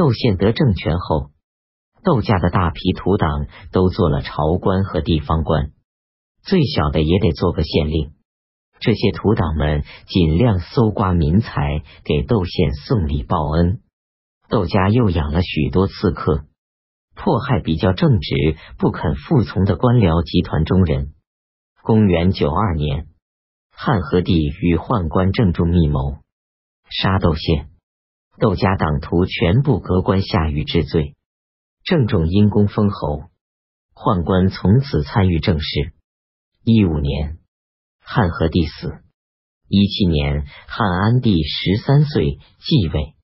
窦宪得政权后，窦家的大批土党都做了朝官和地方官，最小的也得做个县令。这些土党们尽量搜刮民财，给窦宪送礼报恩。窦家又养了许多刺客，迫害比较正直、不肯服从的官僚集团中人。公元九二年，汉和帝与宦官郑重密谋杀窦宪，窦家党徒全部革官下狱治罪。郑重因功封侯，宦官从此参与政事。一五年。汉和帝死，一七年，汉安帝十三岁继位，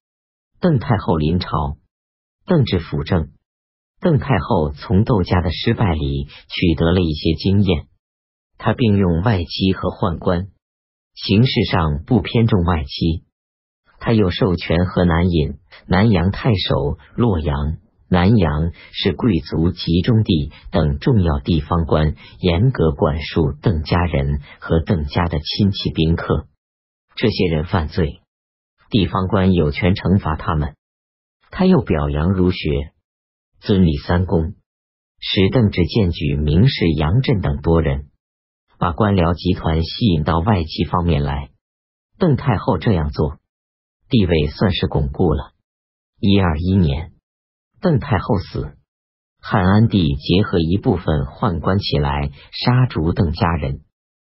邓太后临朝，邓至辅政。邓太后从窦家的失败里取得了一些经验，他并用外戚和宦官，形式上不偏重外戚。他又授权河南尹、南阳太守、洛阳。南阳是贵族集中地等重要地方官，严格管束邓家人和邓家的亲戚宾客。这些人犯罪，地方官有权惩罚他们。他又表扬儒学，尊礼三公，使邓至荐举名士杨震等多人，把官僚集团吸引到外戚方面来。邓太后这样做，地位算是巩固了。一二一年。邓太后死，汉安帝结合一部分宦官起来杀逐邓家人。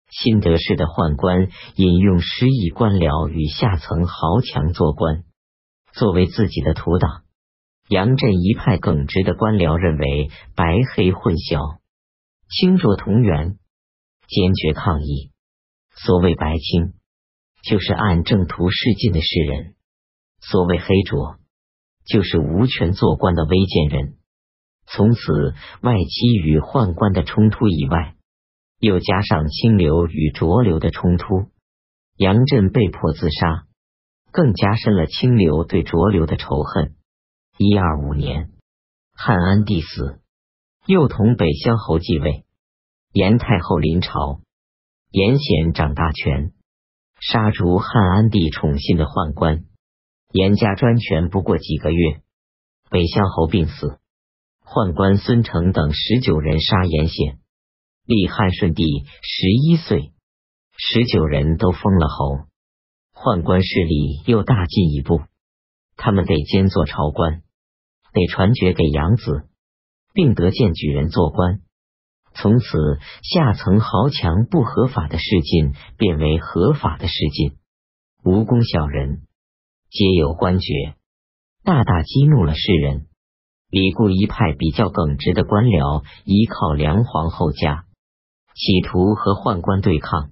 新得势的宦官引用失意官僚与下层豪强做官，作为自己的土党。杨震一派耿直的官僚认为白黑混淆，清浊同源，坚决抗议。所谓白清，就是按正途示进的士人；所谓黑浊。就是无权做官的微贱人。从此，外戚与宦官的冲突以外，又加上清流与浊流的冲突。杨震被迫自杀，更加深了清流对浊流的仇恨。一二五年，汉安帝死，幼童北乡侯继位，严太后临朝，严显掌大权，杀逐汉安帝宠信的宦官。严家专权不过几个月，北乡侯病死，宦官孙成等十九人杀严显，立汉顺帝十一岁，十九人都封了侯，宦官势力又大进一步，他们得兼做朝官，得传爵给养子，并得荐举人做官，从此下层豪强不合法的事进变为合法的事进，无功小人。皆有官爵，大大激怒了世人。李固一派比较耿直的官僚，依靠梁皇后家，企图和宦官对抗。